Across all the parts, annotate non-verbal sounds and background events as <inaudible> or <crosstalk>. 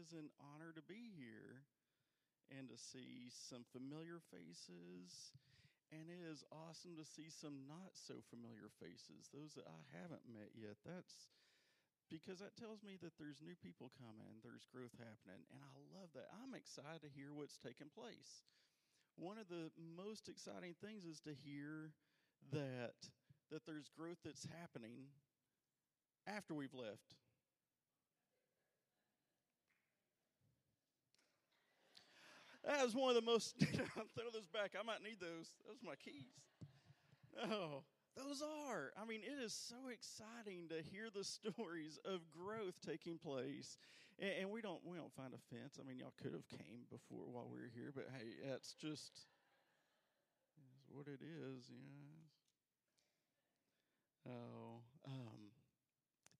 is an honor to be here and to see some familiar faces. And it is awesome to see some not so familiar faces, those that I haven't met yet. That's because that tells me that there's new people coming, there's growth happening, and I love that. I'm excited to hear what's taking place. One of the most exciting things is to hear that that there's growth that's happening after we've left. That was one of the most. <laughs> throw those back. I might need those. Those are my keys. Oh, those are. I mean, it is so exciting to hear the <laughs> stories of growth taking place, and, and we don't we don't find offense. I mean, y'all could have came before while we were here, but hey, that's just what it is. Yes. Oh, um,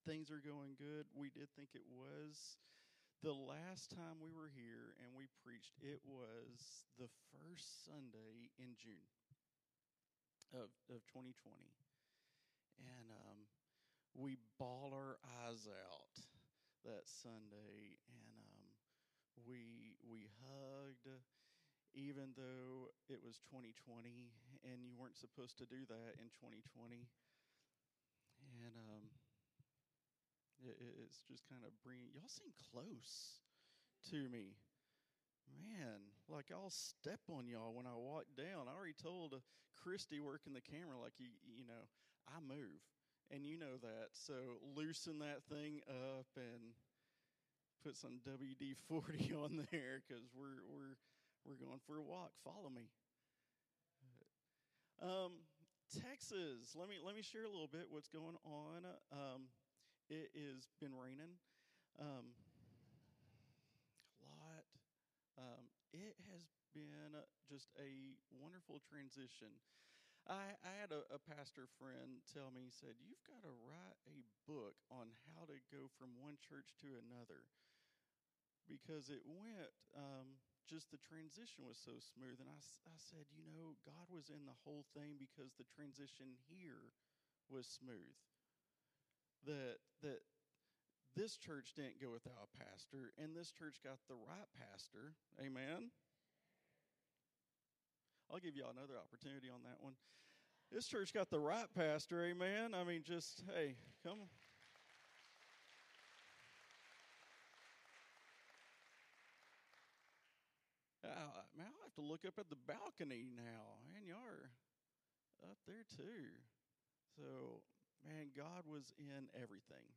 things are going good. We did think it was the last time we were here and we preached, it was the first Sunday in June of, of 2020. And um, we bawled our eyes out that Sunday, and um, we we hugged, even though it was 2020, and you weren't supposed to do that in 2020. And um, it, it's just kind of bringing y'all seem close to me. Man, like I'll step on y'all when I walk down. I already told uh, Christy working the camera, like you, you know, I move, and you know that. So loosen that thing up and put some WD forty <laughs> on there because we're we're we're going for a walk. Follow me. Um, Texas. Let me let me share a little bit what's going on. Um, it has been raining um, a lot. Um, it has been just a wonderful transition. I, I had a, a, pastor friend tell me, he said, You've got to write a book on how to go from one church to another because it went, um, just the transition was so smooth. And I, I said, You know, God was in the whole thing because the transition here was smooth that that this church didn't go without a pastor, and this church got the right pastor. Amen. I'll give y'all another opportunity on that one. This church got the right pastor. Amen. I mean, just hey, come on. Uh, man, I'll have to look up at the balcony now. Man, y'all are up there too. So man, God was in everything.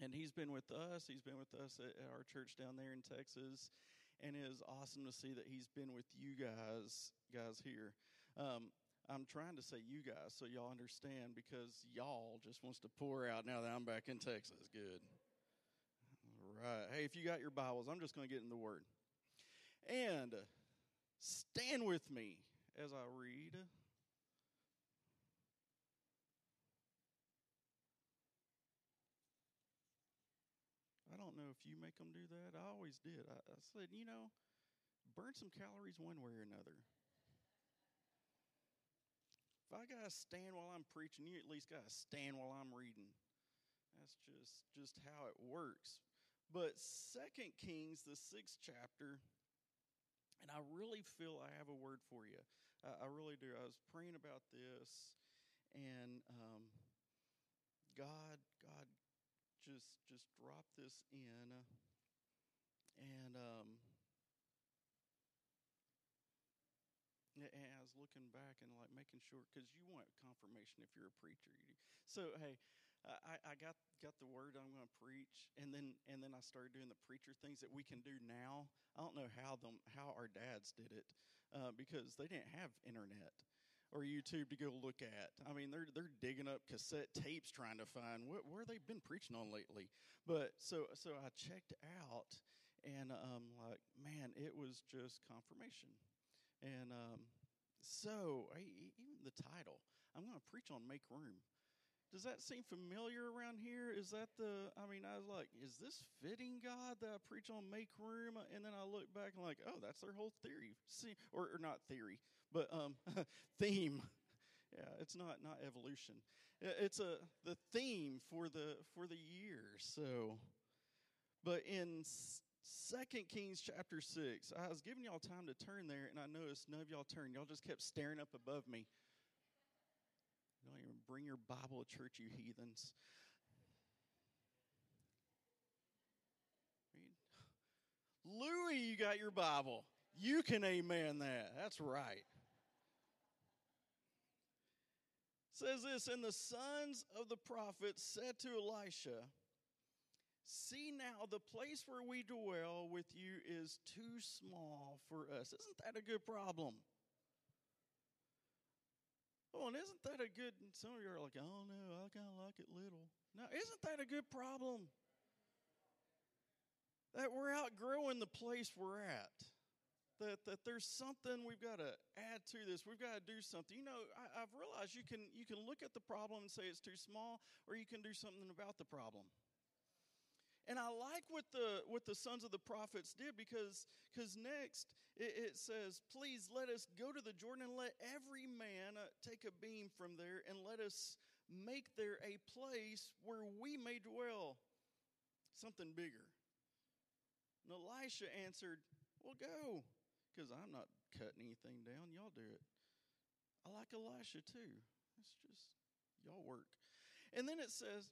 And He's been with us. He's been with us at our church down there in Texas. And it is awesome to see that He's been with you guys, guys here. Um, I'm trying to say you guys so y'all understand because y'all just wants to pour out now that I'm back in Texas. Good. All right. Hey, if you got your Bibles, I'm just going to get in the Word. And stand with me as I read don't know if you make them do that. I always did. I, I said, you know, burn some calories one way or another. If I gotta stand while I'm preaching, you at least gotta stand while I'm reading. That's just just how it works. But Second Kings, the sixth chapter, and I really feel I have a word for you. I, really do. I was praying about this, and um, God just just drop this in and um and I was looking back and like making sure because you want confirmation if you're a preacher. So hey, I, I got got the word I'm going to preach, and then and then I started doing the preacher things that we can do now. I don't know how them how our dads did it uh, because they didn't have internet or YouTube to go look at. I mean, they're they're digging up cassette tapes trying to find what where they've been preaching on lately. But so so I checked out, and um, like man, it was just confirmation. And um, so I, even the title, I'm going to preach on make room. Does that seem familiar around here? Is that the, I mean, I was like, is this fitting, God, that I preach on make room? And then I look back and like, oh, that's their whole theory. See, or, or not theory, but um, <laughs> theme. Yeah, it's not not evolution. It's a the theme for the for the year. So, But in Second Kings chapter 6, I was giving y'all time to turn there, and I noticed none of y'all turned. Y'all just kept staring up above me. Don't even bring your Bible to church, you heathens. Louis, you got your Bible. You can amen that. That's right. Says this and the sons of the prophets said to elisha see now the place where we dwell with you is too small for us isn't that a good problem? Oh and isn't that a good some of you are like oh no i kind of like it little. Now isn't that a good problem? That we're outgrowing the place we're at that, that there's something we've got to add to this. We've got to do something. You know, I, I've realized you can you can look at the problem and say it's too small, or you can do something about the problem. And I like what the what the sons of the prophets did because because next it, it, says, "Please let us go to the Jordan and let every man uh, take a beam from there and let us make there a place where we may dwell." Something bigger. And Elisha answered, "Well, go." Because I'm not cutting anything down. Y'all do it. I like Elisha too. It's just, y'all work. And then it says,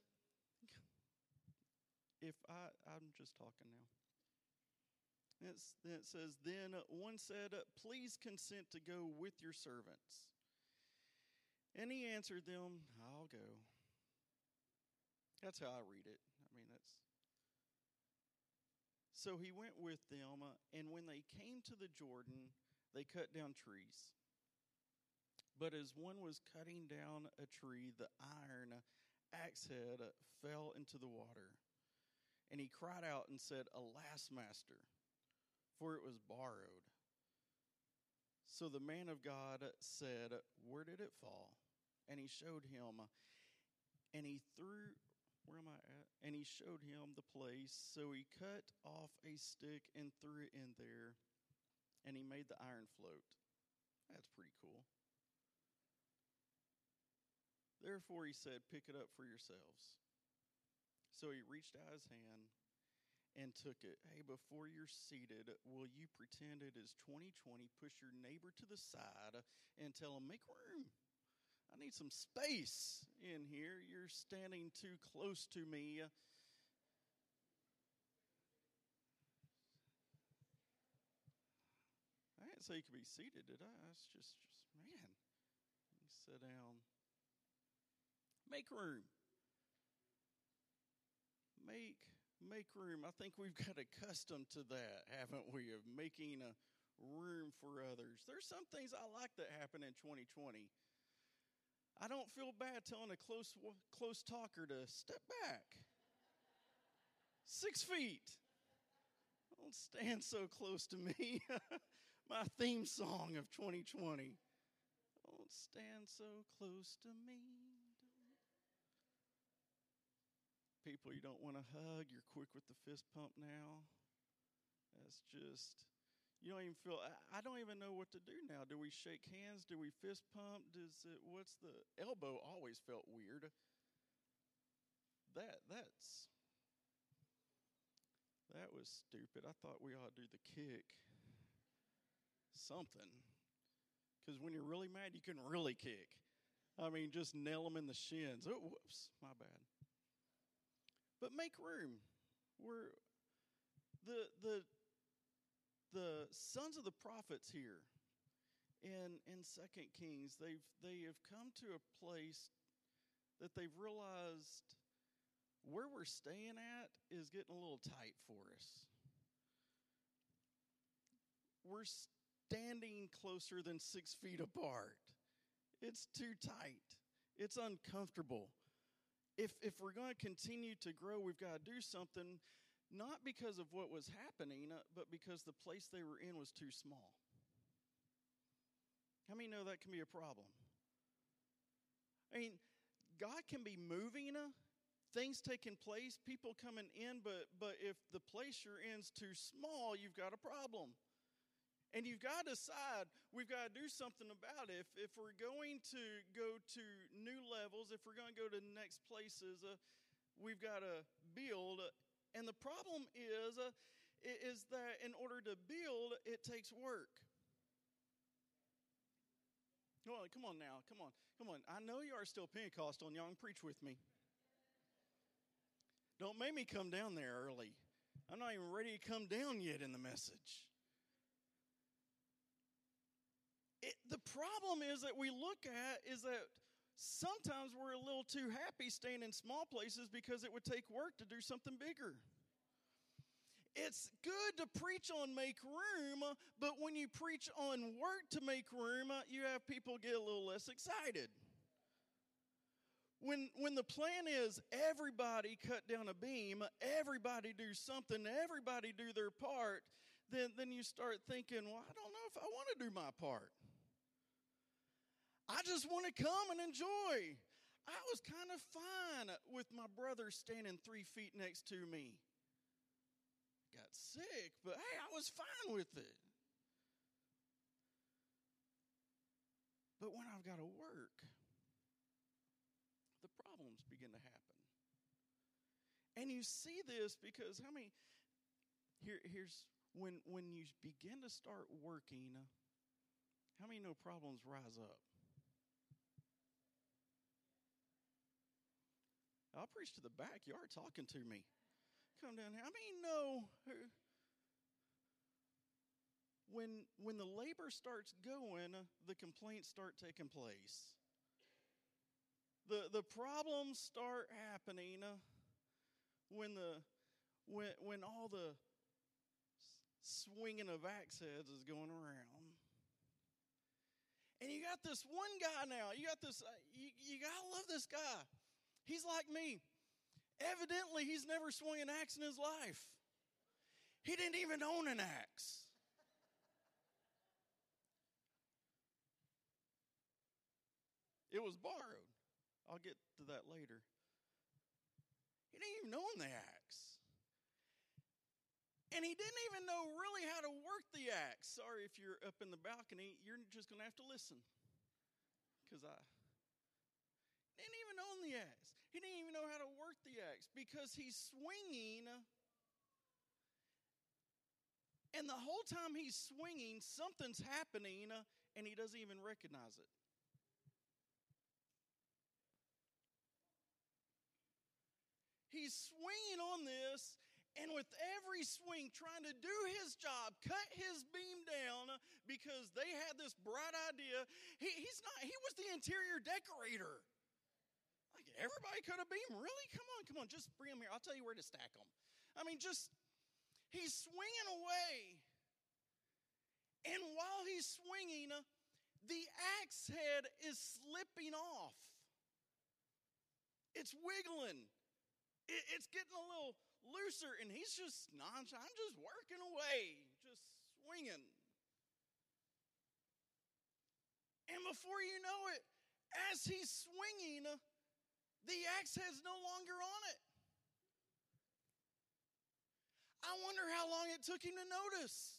if I, I'm just talking now. It's, then it says, then one said, Please consent to go with your servants. And he answered them, I'll go. That's how I read it. So he went with them, uh, and when they came to the Jordan, they cut down trees. But as one was cutting down a tree, the iron axe head fell into the water. And he cried out and said, Alas, master, for it was borrowed. So the man of God said, Where did it fall? And he showed him, and he threw where am I at? And he showed him the place. So he cut off a stick and threw it in there, and he made the iron float. That's pretty cool. Therefore, he said, Pick it up for yourselves. So he reached out his hand and took it. Hey, before you're seated, will you pretend it is 2020? Push your neighbor to the side and tell him, Make room. I need some space in here. You're standing too close to me. I didn't say you could be seated, did I? It's just, just man. You sit down. Make room. Make make room. I think we've got accustomed to that, haven't we? Of making a room for others. There's some things I like that happen in 2020. I don't feel bad telling a close, close talker to step back. Six feet. Don't stand so close to me. <laughs> My theme song of 2020. Don't stand so close to me. People you don't want to hug, you're quick with the fist pump now. That's just you don't even feel I don't even know what to do now. Do we shake hands? Do we fist pump? Does it what's the elbow always felt weird. That that's that was stupid. I thought we ought to do the kick. Something. Because when you're really mad, you can really kick. I mean, just nail them in the shins. Oh, whoops, my bad. But make room. We're the the the sons of the prophets here in in second kings they've they have come to a place that they've realized where we're staying at is getting a little tight for us. We're standing closer than six feet apart. It's too tight. It's uncomfortable. If if we're going to continue to grow we've got to do something not because of what was happening, uh, but because the place they were in was too small. How many know that can be a problem? I mean, God can be moving, things taking place, people coming in, but but if the place you're in is too small, you've got a problem. And you've got to decide, we've got to do something about it. If, if we're going to go to new levels, if we're going to go to next places, uh, we've got to build And the problem is, uh, is that in order to build, it takes work. Come on, come on now, come on, come on. I know you are still Pentecostal and y'all can preach with me. Don't make me come down there early. I'm not even ready to come down yet in the message. It, the problem is that we look at is that sometimes we're a little too happy staying in small places because it would take work to do something bigger. It's good to preach on make room, but when you preach on work to make room, you have people get a little less excited. When, when the plan is everybody cut down a beam, everybody do something, everybody do their part, then, then you start thinking, well, I don't know if I want to do my part. I just want to come and enjoy. I was kind of fine with my brother standing three feet next to me. Got sick, but hey, I was fine with it. But when I've got to work, the problems begin to happen. And you see this because how many here here's when when you begin to start working, how many know problems rise up? I'll preach to the back. You are talking to me. Come down here. I mean, no. When when the labor starts going, the complaints start taking place. The the problems start happening when the when when all the swinging of axe heads is going around. And you got this one guy now. You got this. Uh, you, you gotta love this guy. He's like me. Evidently, he's never swung an axe in his life. He didn't even own an axe. It was borrowed. I'll get to that later. He didn't even own the axe. And he didn't even know really how to work the axe. Sorry if you're up in the balcony, you're just going to have to listen. Because I didn't even own the axe. He didn't even know how to work the axe because he's swinging. And the whole time he's swinging, something's happening and he doesn't even recognize it. He's swinging on this, and with every swing, trying to do his job, cut his beam down because they had this bright idea. He, he's not, he was the interior decorator. Everybody could have beamed. Really? Come on, come on. Just bring them here. I'll tell you where to stack them. I mean, just, he's swinging away. And while he's swinging, the axe head is slipping off. It's wiggling. it's getting a little looser, and he's just nonchalant. I'm just working away, just swinging. And before you know it, as he's swinging, the axe head's no longer on it. I wonder how long it took him to notice.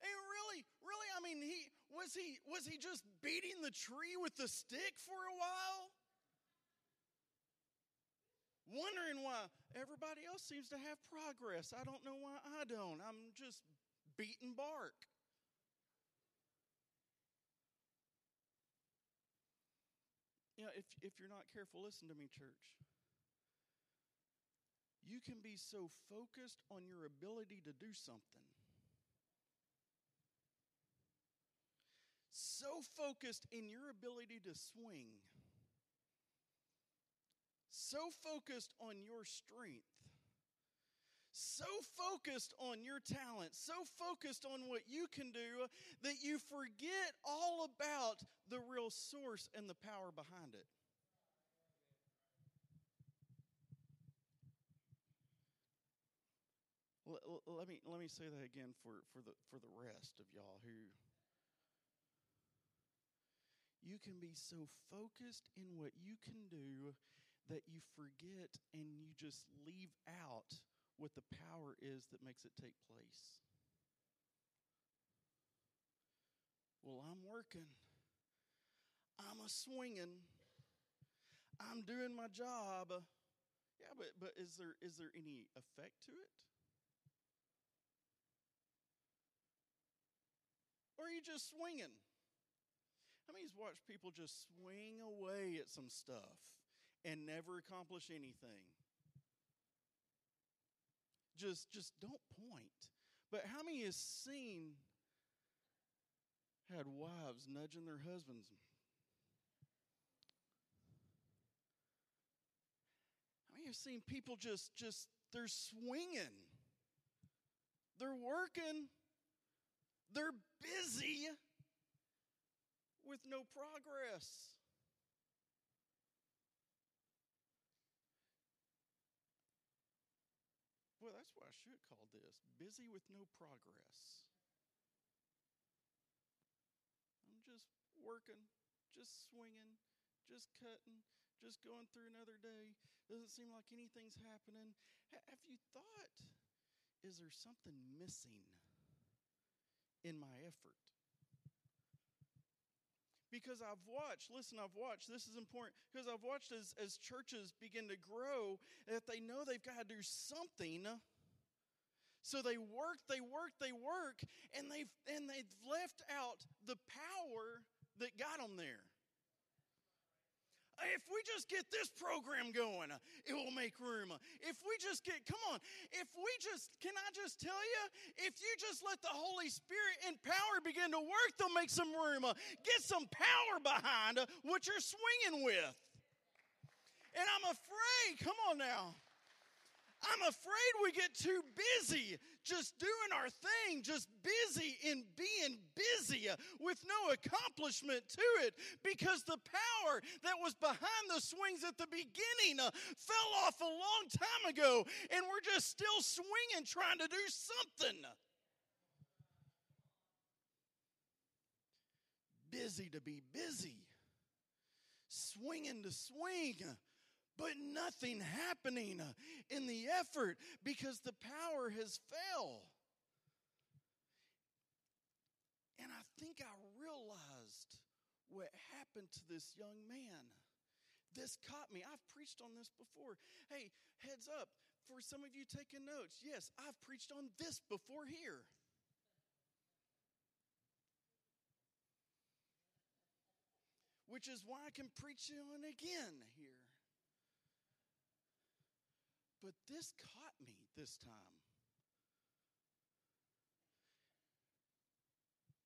And really, really, I mean, he was he was he just beating the tree with the stick for a while? Wondering why everybody else seems to have progress. I don't know why I don't. I'm just beating bark. You know, if, if you're not careful, listen to me, church. You can be so focused on your ability to do something, so focused in your ability to swing, so focused on your strength so focused on your talent, so focused on what you can do, that you forget all about the real source and the power behind it. Let, me let me say that again for, for the for the rest of y'all who you can be so focused in what you can do that you forget and you just leave out what the power is that makes it take place. Well, I'm working. I'm a swinging. I'm doing my job. Yeah, but but is there is there any effect to it? Or are you just swinging? How many's watched people just swing away at some stuff and never accomplish anything? Just just don't point. But how many has seen had wives nudging their husbands? How many have seen people just just they're swinging? They're working. They're busy with no progress. Well, that's what I should call this busy with no progress. I'm just working, just swinging, just cutting, just going through another day. Doesn't seem like anything's happening. Have you thought, is there something missing in my effort? because I've watched, listen, I've watched, this is important, because I've watched as, as churches begin to grow that they know they've got to do something. So they work, they work, they work, and they've and they've left out the power that got them there if we just get this program going, it will make room. If we just get, come on, if we just, can I just tell you, if you just let the Holy Spirit and power begin to work, they'll make some room. Get some power behind what you're swinging with. And I'm afraid, come on now. I'm afraid we get too busy just doing our thing, just busy in being busy with no accomplishment to it because the power that was behind the swings at the beginning uh, fell off a long time ago and we're just still swinging trying to do something. Busy to be busy, swinging to swing but nothing happening in the effort because the power has failed. And I think I realized what happened to this young man. This caught me. I've preached on this before. Hey, heads up for some of you taking notes. Yes, I've preached on this before here. Which is why I can preach on again here. But this caught me this time.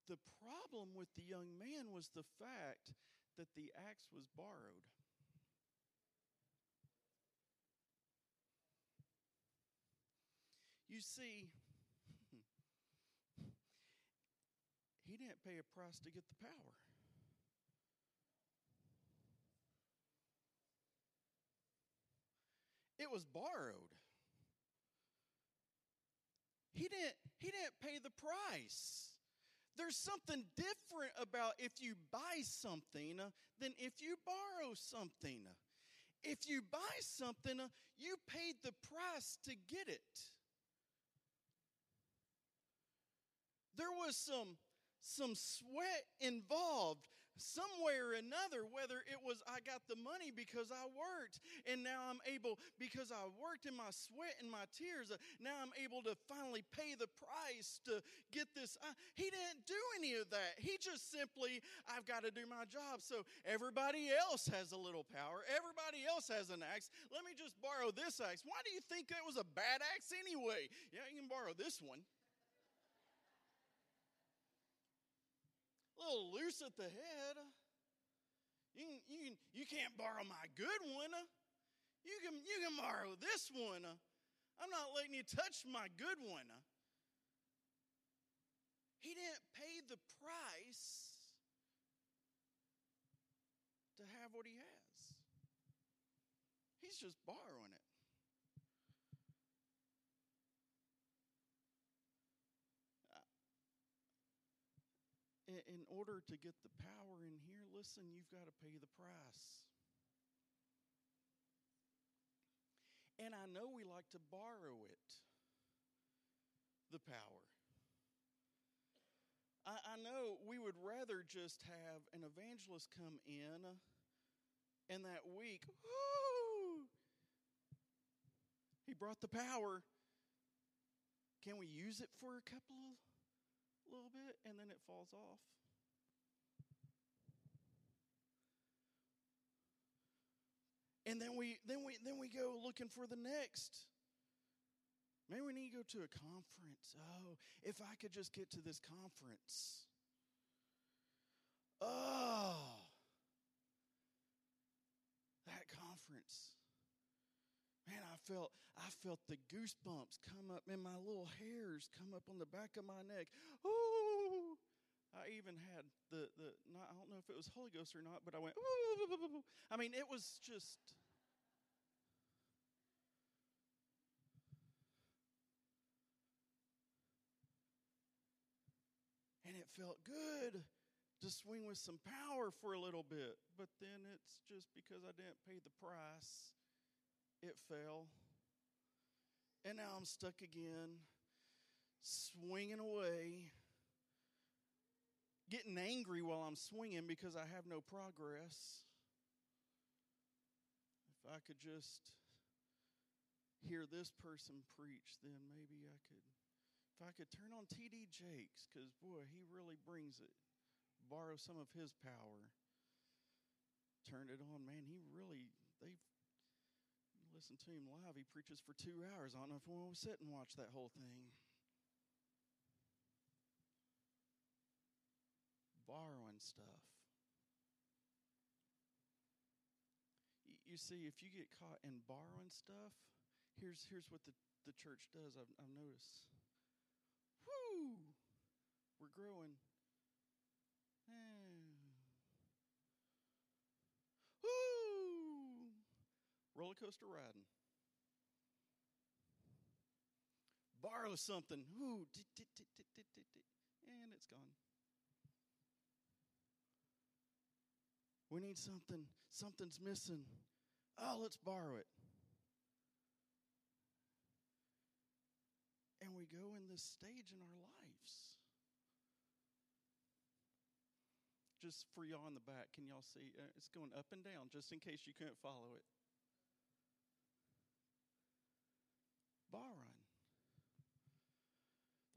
The problem with the young man was the fact that the axe was borrowed. You see, <laughs> he didn't pay a price to get the power. It was borrowed. He didn't, he didn't pay the price. There's something different about if you buy something than if you borrow something. If you buy something, you paid the price to get it. There was some, some sweat involved some way or another, whether it was I got the money because I worked, and now I'm able, because I worked in my sweat and my tears, uh, now I'm able to finally pay the price to get this. Uh, he didn't do any of that. He just simply, I've got to do my job. So everybody else has a little power, everybody else has an axe. Let me just borrow this axe. Why do you think that was a bad axe anyway? Yeah, you can borrow this one. Little loose at the head. You, can, you, can, you can't borrow my good one. You can, you can borrow this one. I'm not letting you touch my good one. He didn't pay the price to have what he has. He's just borrowing it. In order to get the power in here, listen, you've got to pay the price. And I know we like to borrow it, the power. I, I know we would rather just have an evangelist come in and that week, whoo, He brought the power. Can we use it for a couple of little bit and then it falls off? And then we then we then we go looking for the next. Maybe we need to go to a conference. Oh, if I could just get to this conference. Oh, that conference. Man, I felt I felt the goosebumps come up and my little hairs come up on the back of my neck. Ooh. I even had the the not, I don't know if it was Holy Ghost or not, but I went. Ooh. I mean, it was just. And it felt good to swing with some power for a little bit, but then it's just because I didn't pay the price it fell. And now I'm stuck again, swinging away, getting angry while I'm swinging because I have no progress. If I could just hear this person preach, then maybe I could. If I could turn on TD Jakes, because boy, he really brings it. Borrow some of his power. Turn it on, man. He really, they've listen to him live. He preaches for two hours. I don't know if we'll sit and watch that whole thing. Borrowing stuff. You see, if you get caught in borrowing stuff, here's, here's what the, the church does. I've, I've noticed. Whoo! We're growing. Eh, roller coaster riding. Borrow something, ooh, and it's gone. We need something, something's missing. Oh, let's borrow it. And we go in this stage in our lives. Just for y'all in the back, can y'all see? Uh, it's going up and down, just in case you couldn't follow it. Borrowing.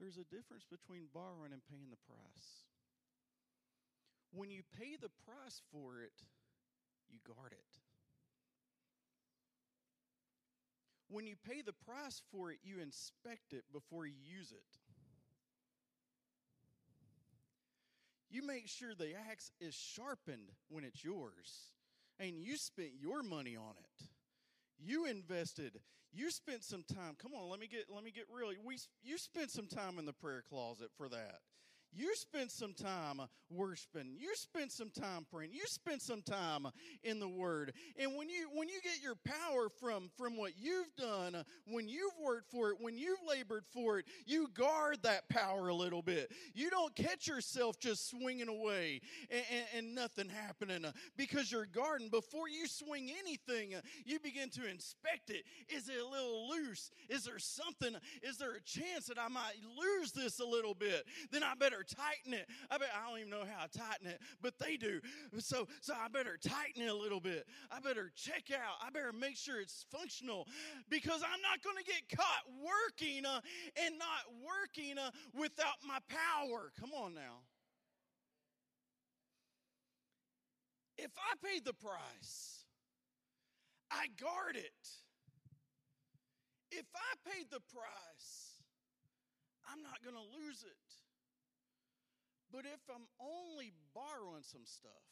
There's a difference between borrowing and paying the price. When you pay the price for it, you guard it. When you pay the price for it, you inspect it before you use it. You make sure the axe is sharpened when it's yours, and you spent your money on it. You invested. You spent some time. Come on, let me get let me get real. We you spent some time in the prayer closet for that. You spent some time worshiping. You spent some time praying. You spent some time in the Word. And when you when you get your power from from what you've done, when you've worked for it, when you've labored for it, you guard that power a little bit. You don't catch yourself just swinging away and, and, and nothing happening uh, because you're guarding. Before you swing anything, uh, you begin to inspect it. Is it a little loose? Is there something? Is there a chance that I might lose this a little bit? Then I better better tighten it. I bet I don't even know how to tighten it, but they do. So, so I better tighten it a little bit. I better check out. I better make sure it's functional because I'm not going to get caught working uh, and not working uh, without my power. Come on now. If I paid the price, I guard it. If I paid the price, I'm not going to lose it. But if I'm only borrowing some stuff,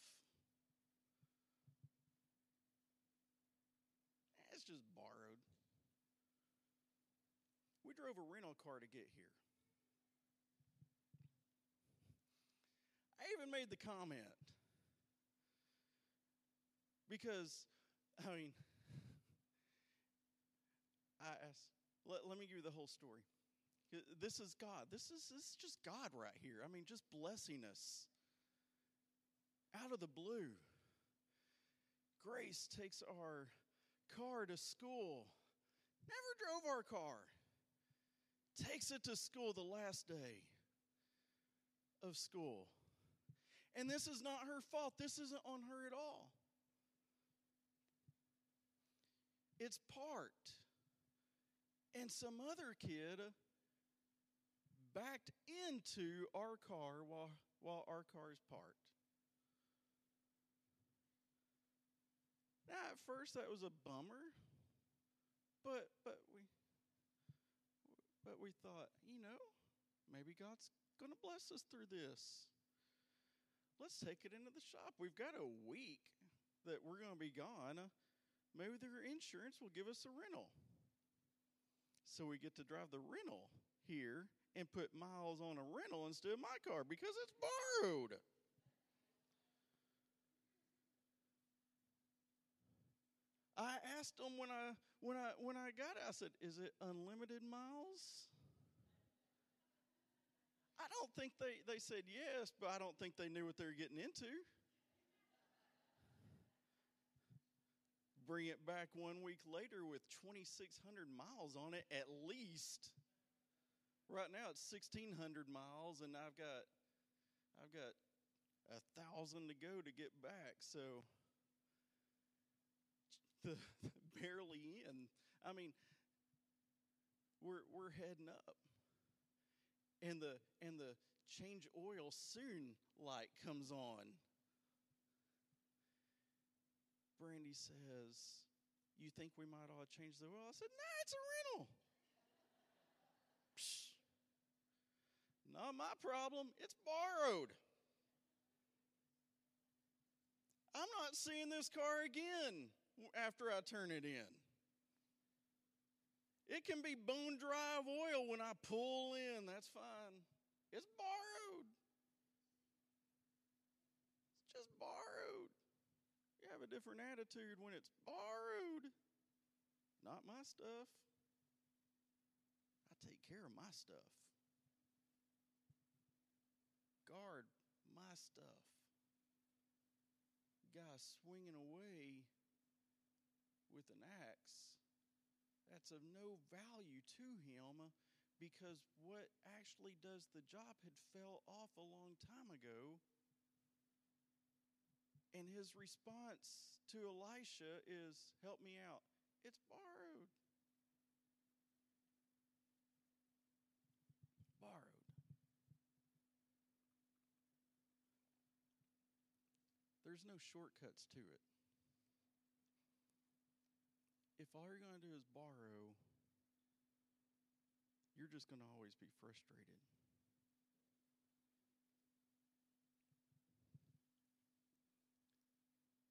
it's just borrowed. We drove a rental car to get here. I even made the comment because, I mean, <laughs> I asked, let, let me give you the whole story. This is God. This is, this is just God right here. I mean, just blessing us out of the blue. Grace takes our car to school. Never drove our car. Takes it to school the last day of school. And this is not her fault. This isn't on her at all. It's part and some other kid backed into our car while, while our car is parked. Now, at first, that was a bummer, but but we but we thought, you know, maybe God's going to bless us through this. Let's take it into the shop. We've got a week that we're going to be gone. Maybe their insurance will give us a rental. So we get to drive the rental here and put miles on a rental instead of my car because it's borrowed. I asked them when I when I when I got it, I said, "Is it unlimited miles?" I don't think they, they said yes, but I don't think they knew what they were getting into. Bring it back one week later with 2,600 miles on it at least. Right now it's 1,600 miles, and I've got I've got a thousand to go to get back. So <laughs> the, barely in. I mean, we're we're heading up, and the and the change oil soon light comes on. Brandy says, "You think we might all change the oil?" I said, "Nah, it's a rental." Not my problem. It's borrowed. I'm not seeing this car again after I turn it in. It can be bone dry of oil when I pull in. That's fine. It's borrowed. It's just borrowed. You have a different attitude when it's borrowed. Not my stuff. I take care of my stuff. Guard my stuff. Guy swinging away with an axe, that's of no value to him because what actually does the job had fell off a long time ago. And his response to Elisha is, Help me out. It's borrowed. Borrowed. There's no shortcuts to it if all you're going to do is borrow, you're just going to always be frustrated.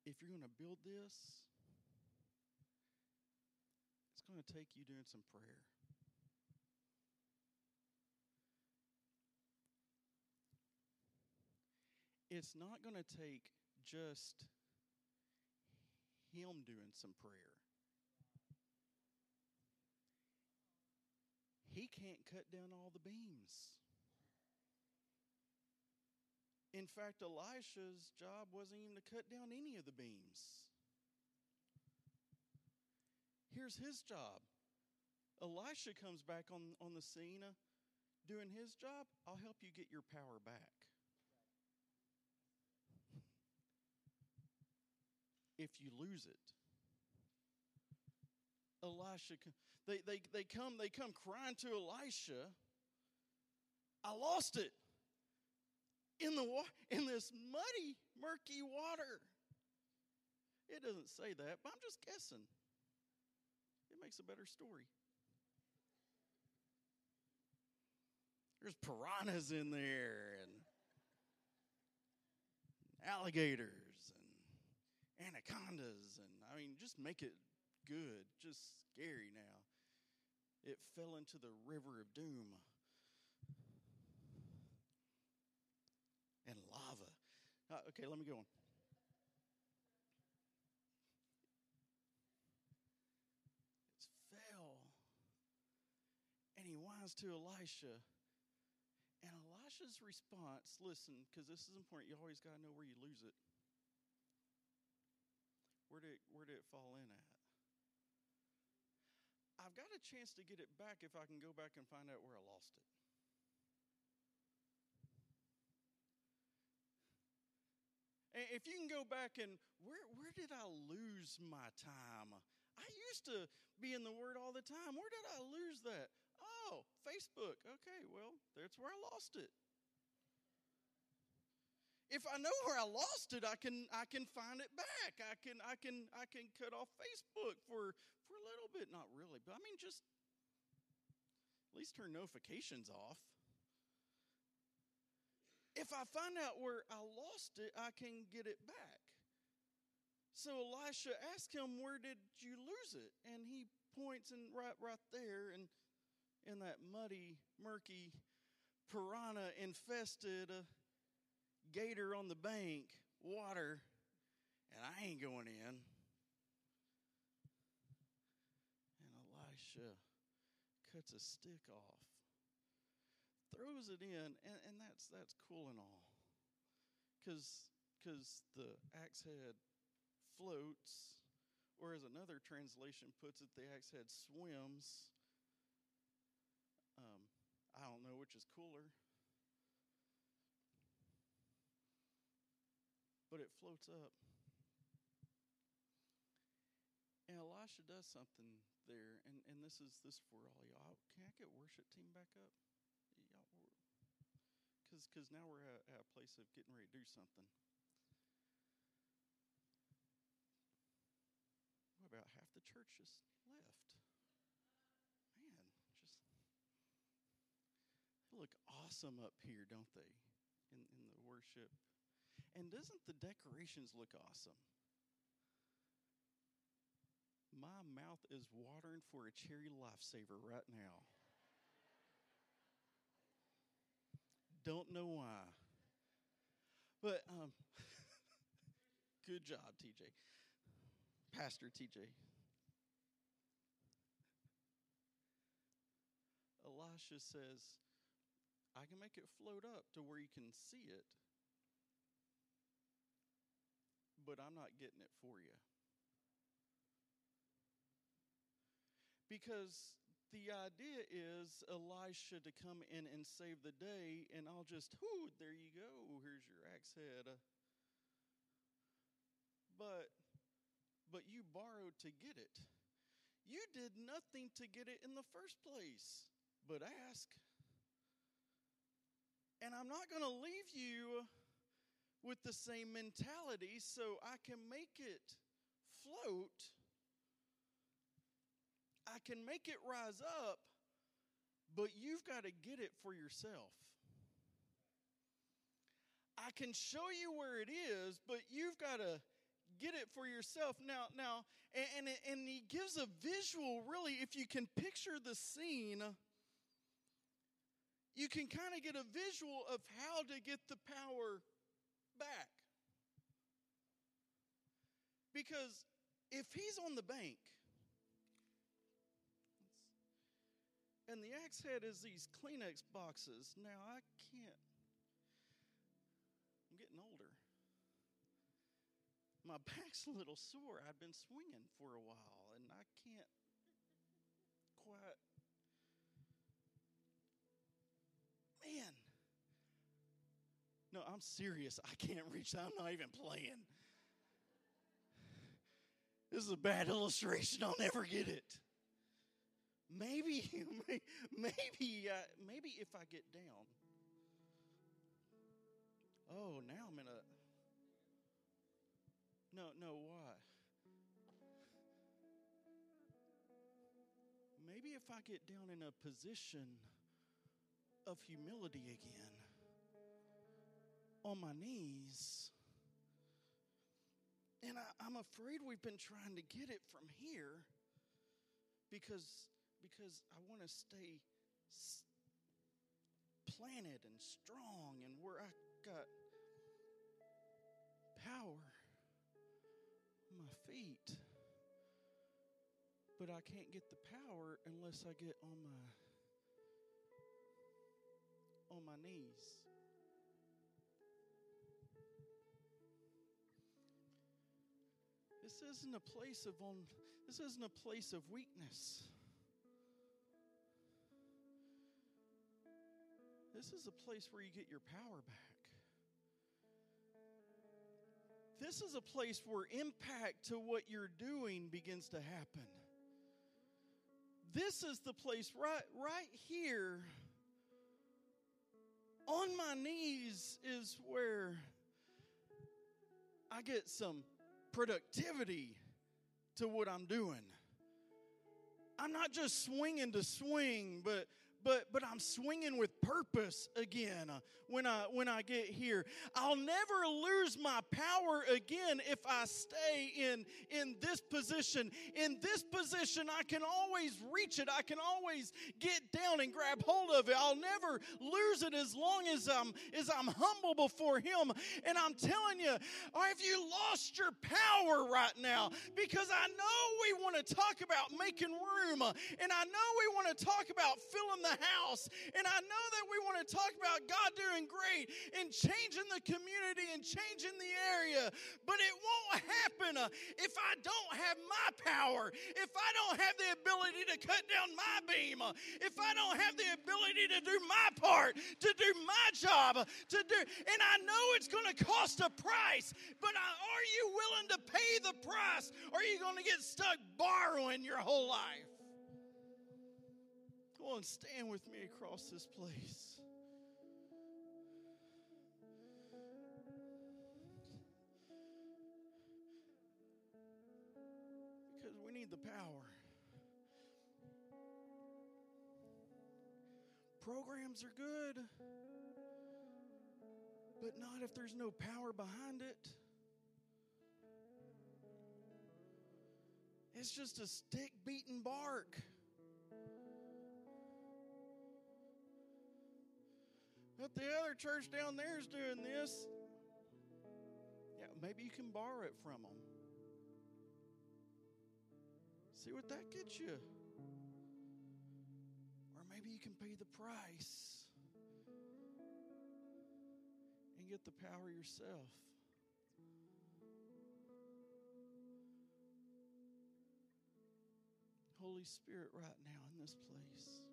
If you're going to build this, it's going to take you doing some prayer. It's not going to take just him doing some prayer. he can't cut down all the beams. In fact, Elisha's job wasn't even to cut down any of the beams. Here's his job. Elisha comes back on, on the scene uh, doing his job. I'll help you get your power back. If you lose it, Elisha, they, they, they come, they come crying to Elisha. I lost it in the in this muddy, murky water. It doesn't say that, but I'm just guessing. It makes a better story. There's piranhas in there and alligators anacondas and I mean just make it good, just scary now. It fell into the river of doom and lava. Uh, okay, let me go on. It's fell. And he whines to Elisha. And Elisha's response listen, because this is important, you always got to know where you lose it. Where did, where did it fall in at? I've got a chance to get it back if I can go back and find out where I lost it. if you can go back and where where did I lose my time? I used to be in the Word all the time. Where did I lose that? Oh, Facebook. Okay, well, that's where I lost it. If I know where I lost it, I can I can find it back. I can I can I can cut off Facebook for for a little bit, not really, but I mean just at least turn notifications off. If I find out where I lost it, I can get it back. So Elisha asked him, "Where did you lose it?" And he points and right right there and in that muddy, murky, piranha infested uh, gator on the bank, water, and I ain't going in. And Elisha cuts a stick off, throws it in, and, and that's that's cool and all. Cause because the axe head floats, or as another translation puts it, the axe head swims. Um, I don't know which is cooler. But it floats up. And Elisha does something there, and, and this is this for all y'all. Can I get worship team back up? Y'all, because because now we're at, at a place of getting ready to do something. What about half the church just left? Man, just they look awesome up here, don't they? In in the worship and doesn't the decorations look awesome? My mouth is watering for a cherry lifesaver right now. Don't know why. But um, <laughs> good job, TJ. Pastor TJ. Elisha says, I can make it float up to where you can see it but I'm not getting it for you. Because the idea is Elisha to come in and save the day, and I'll just, whoo, there you go. Here's your axe head. But, but you borrowed to get it. You did nothing to get it in the first place, but ask. And I'm not going to leave you with the same mentality so I can make it float. I can make it rise up, but you've got to get it for yourself. I can show you where it is, but you've got to get it for yourself. Now, now, and, and, and he gives a visual, really, if you can picture the scene, you can kind of get a visual of how to get the power back. Because if he's on the bank, and the axe head is these Kleenex boxes, now I can't. I'm getting older. My back's a little sore. I've been swinging for a while, and I can't no, I'm serious. I can't reach. I'm not even playing. This is a bad illustration. I'll never get it. Maybe, <laughs> maybe, uh, maybe if I get down. Oh, now I'm in a. No, no, why? Maybe if I get down in a position of humility again on my knees. And I, am afraid we've been trying to get it from here because, because I want to stay planted and strong and where I got power on my feet. But I can't get the power unless I get on my on my knees. This isn't a place of on, this isn't a place of weakness. This is a place where you get your power back. this is a place where impact to what you're doing begins to happen. This is the place right right here on my knees is where I get some productivity to what I'm doing. I'm not just swinging to swing, but but but I'm swinging with purpose again uh, when I when I get here. I'll never lose my power again if I stay in in this position. In this position, I can always reach it. I can always get down and grab hold of it. I'll never lose it as long as I'm as I'm humble before Him. And I'm telling you, have you lost your power right now? Because I know we want to talk about making room, uh, and I know we want to talk about filling the house. And I know that we want to talk about God doing great and changing the community and changing the area. But it won't happen uh, if I don't have my power, if I don't have the ability to cut down my beam, uh, if I don't have the ability to do my part, to do my job, to do. And I know it's going to cost a price, but are you willing to pay the price? Or are you going to get stuck borrowing your whole life? Come on, stand with me across this place. Because we need the power. Programs are good, but not if there's no power behind it. It's just a stick beating bark. But the other church down there is doing this. Yeah, maybe you can borrow it from them. See what that gets you. Or maybe you can pay the price and get the power yourself. Holy Spirit, right now in this place.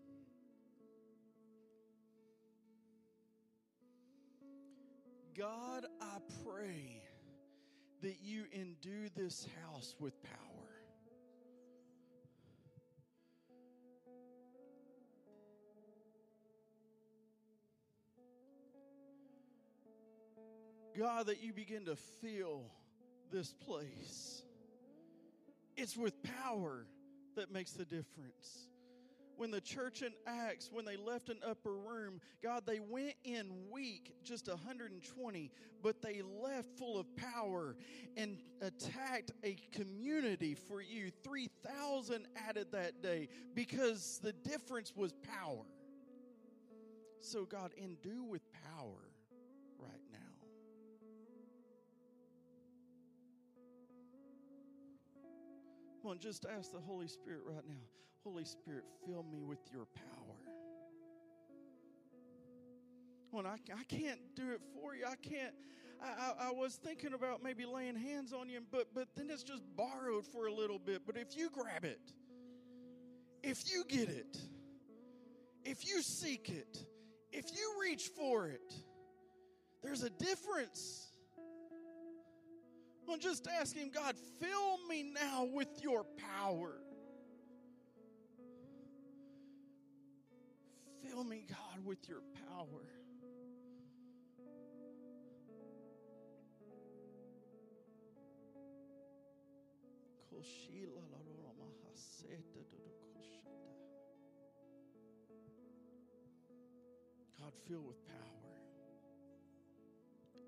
God, I pray that you endue this house with power. God, that you begin to fill this place. It's with power that makes the difference when the church in Acts, when they left an upper room, God, they went in weak, just 120, but they left full of power and attacked a community for you. 3,000 added that day because the difference was power. So, God, endue with power right now. Come on, just ask the Holy Spirit right now. Holy Spirit, fill me with your power. When I, I can't do it for you, I can't. I, I, I was thinking about maybe laying hands on you, but but then it's just borrowed for a little bit. But if you grab it, if you get it, if you seek it, if you reach for it, there's a difference. I'm just asking God, fill me now with your power. Fill me, God, with your power. God, fill with power.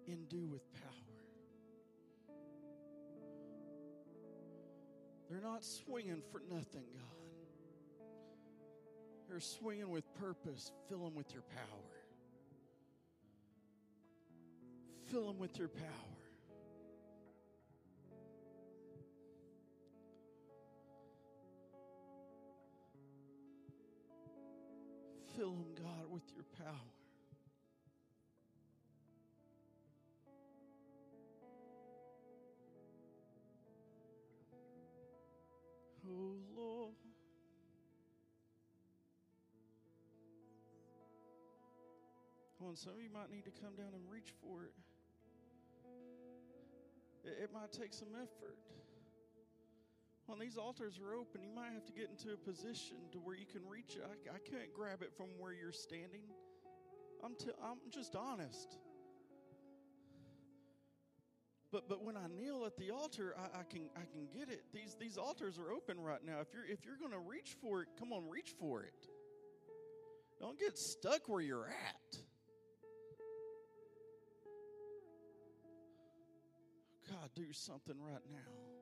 Endue with power. They're not swinging for nothing, God. They're swinging with purpose. Fill them with your power. Fill them with your power. Fill them, God, with your power. Oh Lord. Some of you might need to come down and reach for it. It, it might take some effort. When these altars are open, you might have to get into a position to where you can reach it. I, I can't grab it from where you're standing. I'm, t- I'm just honest. But, but when I kneel at the altar, I, I, can I can get it. These these altars are open right now. If you're if you're going to reach for it, come on, reach for it. Don't get stuck where you're at. Do something right now.